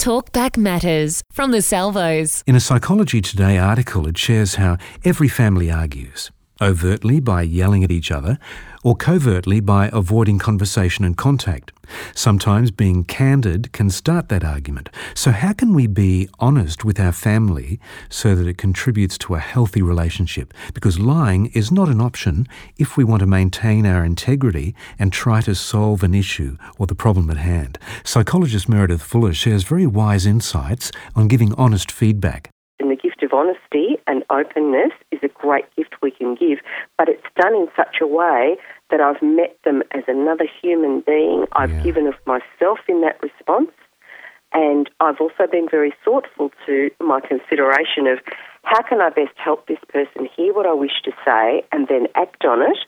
Talkback Matters from the Salvos. In a Psychology Today article, it shares how every family argues overtly by yelling at each other, or covertly by avoiding conversation and contact. Sometimes being candid can start that argument. So, how can we be honest with our family so that it contributes to a healthy relationship? Because lying is not an option if we want to maintain our integrity and try to solve an issue or the problem at hand. Psychologist Meredith Fuller shares very wise insights on giving honest feedback. In the gift of honesty and openness is a great gift we can give, but it's done in such a way that I've met them as another human being. I've Yeah. given of myself in that response, and I've also been very thoughtful to my consideration of how can I best help this person hear what I wish to say and then act on it.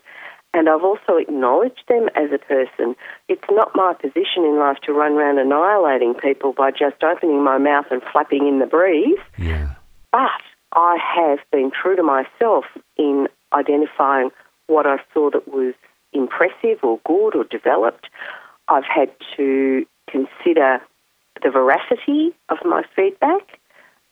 And I've also acknowledged them as a person. It's not my position in life to run around annihilating people by just opening my mouth and flapping in the breeze. Yeah. But I have been true to myself in identifying what I saw that was impressive or good or developed. I've had to consider the veracity of my feedback,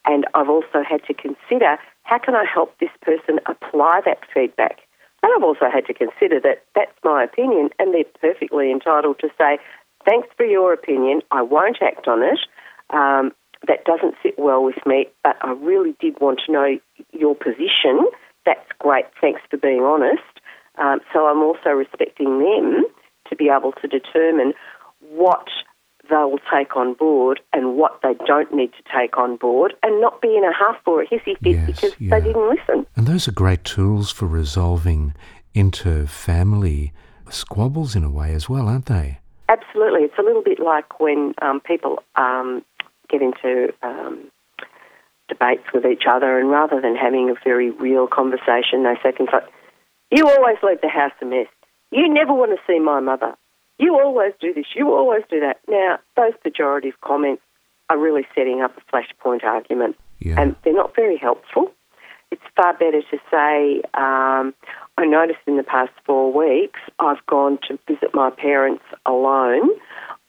and I've also had to consider how can I help this person apply that feedback. And I've also had to consider that that's my opinion, and they're perfectly entitled to say, Thanks for your opinion, I won't act on it. Um, that doesn't sit well with me, but I really did want to know your position. That's great, thanks for being honest. Um, so I'm also respecting them to be able to determine what they will take on board and what they don't need to take on board and not be in a huff or a hissy fit Yes, because yeah. they didn't listen. And those are great tools for resolving inter-family squabbles in a way as well, aren't they? Absolutely. It's a little bit like when um, people um, get into um, debates with each other, and rather than having a very real conversation, they say things like, You always leave the house a mess. You never want to see my mother. You always do this. You always do that. Now, those pejorative comments are really setting up a flashpoint argument, Yeah. and they're not very helpful. It's far better to say, um, I noticed in the past four weeks I've gone to visit my parents alone.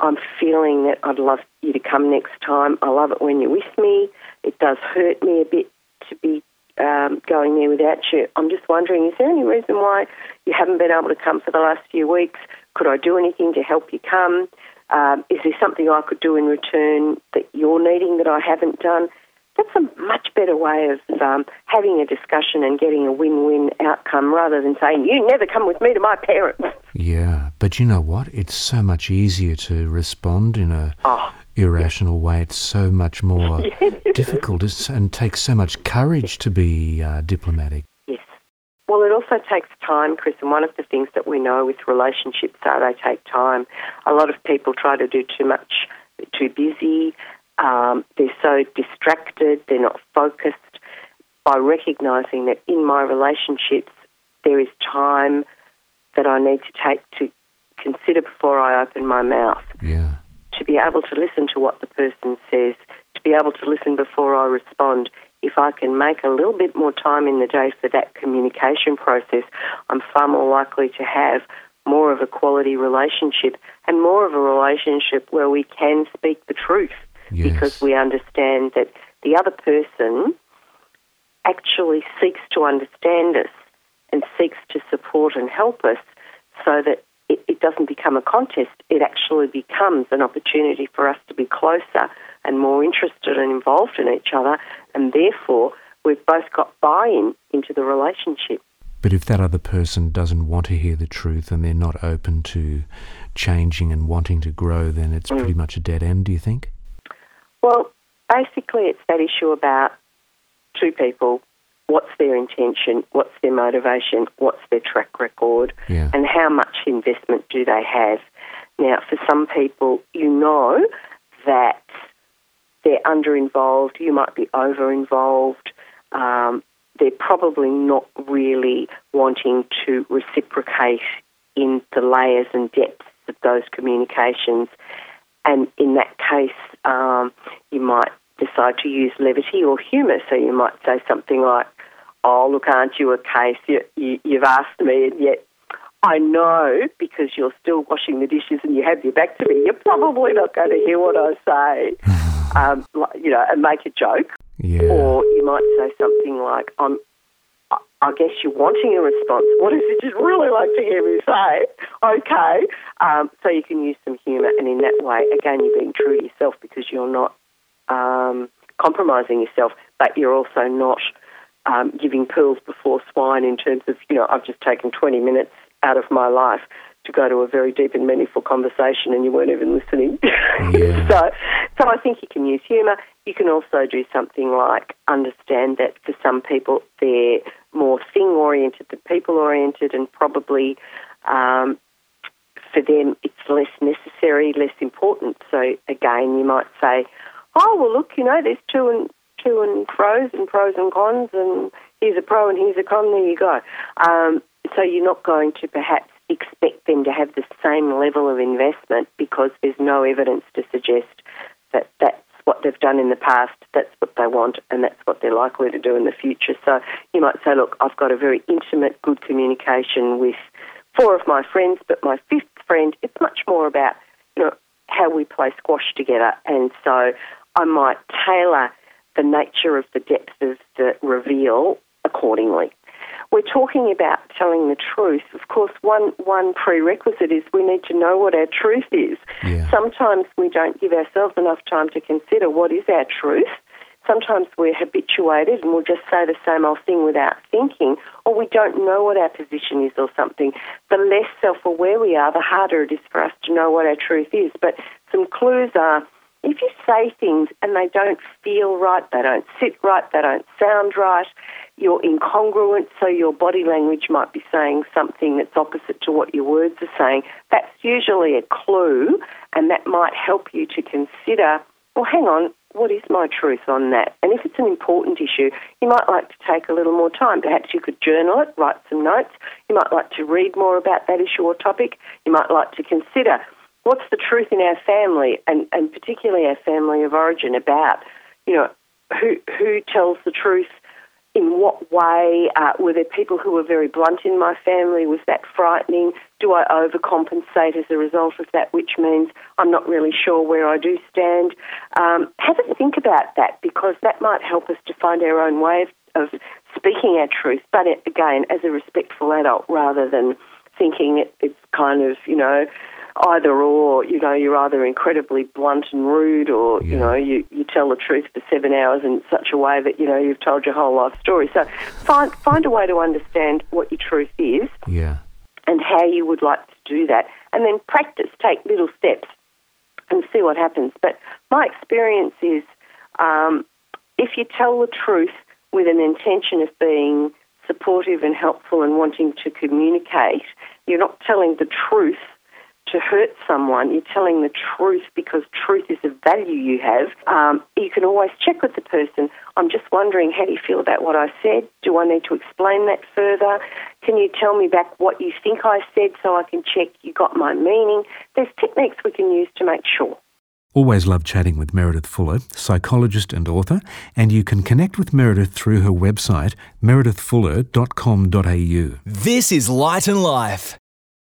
I'm feeling that I'd love you to come next time. I love it when you're with me. It does hurt me a bit to be um, going there without you. I'm just wondering, is there any reason why you haven't been able to come for the last few weeks? Could I do anything to help you come? Um, is there something I could do in return that you're needing that I haven't done? That's a much better way of um, having a discussion and getting a win-win outcome rather than saying, you never come with me to my parents. Yeah, but you know what? It's so much easier to respond in a Oh. irrational way. It's so much more difficult and takes so much courage to be uh, diplomatic. Yes. Well, it also takes time, Chris, and one of the things that we know with relationships are they take time. A lot of people try to do too much, too busy, um, they're so distracted, they're not focused. By recognising that in my relationships there is time that I need to take to consider before I open my mouth Yeah. to be able to listen to what the person says, to be able to listen before I respond. If I can make a little bit more time in the day for that communication process, I'm far more likely to have more of a quality relationship and more of a relationship where we can speak the truth Yes. because we understand that the other person actually seeks to understand us and seeks to support and help us so that it, it doesn't become a contest. It actually becomes an opportunity for us to be closer and more interested and involved in each other, and therefore we've both got buy in into the relationship. But if that other person doesn't want to hear the truth and they're not open to changing and wanting to grow, then it's mm. pretty much a dead end, do you think? Well, basically, it's that issue about two people. What's their intention? What's their motivation? What's their track record? Yeah. And how much investment do they have? Now, for some people, you know that they're under involved, you might be over involved. Um, they're probably not really wanting to reciprocate in the layers and depths of those communications. And in that case, um, you might decide to use levity or humour. So you might say something like, Oh, look, aren't you a case? You, you, you've asked me, and yet I know because you're still washing the dishes and you have your back to me, you're probably not going to hear what I say. um, you know, and make a joke. Yeah. Or you might say something like, I'm, I guess you're wanting a response. What is it you'd really like to hear me say? Okay. Um, so you can use some humour, and in that way, again, you're being true to yourself because you're not um, compromising yourself, but you're also not um, giving pearls before swine in terms of, you know, I've just taken 20 minutes out of my life to go to a very deep and meaningful conversation and you weren't even listening. Yeah. so, so I think you can use humour. You can also do something like understand that for some people they're more thing oriented than people oriented, and probably um, for them it's less necessary, less important. So again, you might say, "Oh well, look, you know, there's two and two and pros and pros and cons, and here's a pro and here's a con. There you go." Um, so you're not going to perhaps expect them to have the same level of investment because there's no evidence to suggest that that's they've done in the past, that's what they want, and that's what they're likely to do in the future. So you might say, look, I've got a very intimate, good communication with four of my friends, but my fifth friend, it's much more about, you know, how we play squash together. And so I might tailor the nature of the depth of the reveal accordingly we're talking about telling the truth. Of course, one, one prerequisite is we need to know what our truth is. Yeah. Sometimes we don't give ourselves enough time to consider what is our truth. Sometimes we're habituated and we'll just say the same old thing without thinking, or we don't know what our position is or something. The less self aware we are, the harder it is for us to know what our truth is. But some clues are if you say things and they don't feel right, they don't sit right, they don't sound right, you're incongruent, so your body language might be saying something that's opposite to what your words are saying, that's usually a clue, and that might help you to consider well, hang on, what is my truth on that? And if it's an important issue, you might like to take a little more time. Perhaps you could journal it, write some notes. You might like to read more about that issue or topic. You might like to consider what's the truth in our family, and, and particularly our family of origin, about, you know, who, who tells the truth in what way? Uh, were there people who were very blunt in my family? Was that frightening? Do I overcompensate as a result of that, which means I'm not really sure where I do stand? Um, have a think about that because that might help us to find our own way of, of speaking our truth, but again, as a respectful adult rather than thinking it, it's kind of, you know, either or, you know, you're either incredibly blunt and rude or, you know, you, you tell the truth for seven hours in such a way that, you know, you've told your whole life story. So find, find a way to understand what your truth is Yeah. and how you would like to do that. And then practice, take little steps and see what happens. But my experience is um, if you tell the truth with an intention of being supportive and helpful and wanting to communicate, you're not telling the truth to hurt someone. You're telling the truth because truth is a value you have. Um, you can always check with the person. I'm just wondering, how do you feel about what I said? Do I need to explain that further? Can you tell me back what you think I said so I can check you got my meaning? There's techniques we can use to make sure. Always love chatting with Meredith Fuller, psychologist and author, and you can connect with Meredith through her website, meredithfuller.com.au. This is Light and Life.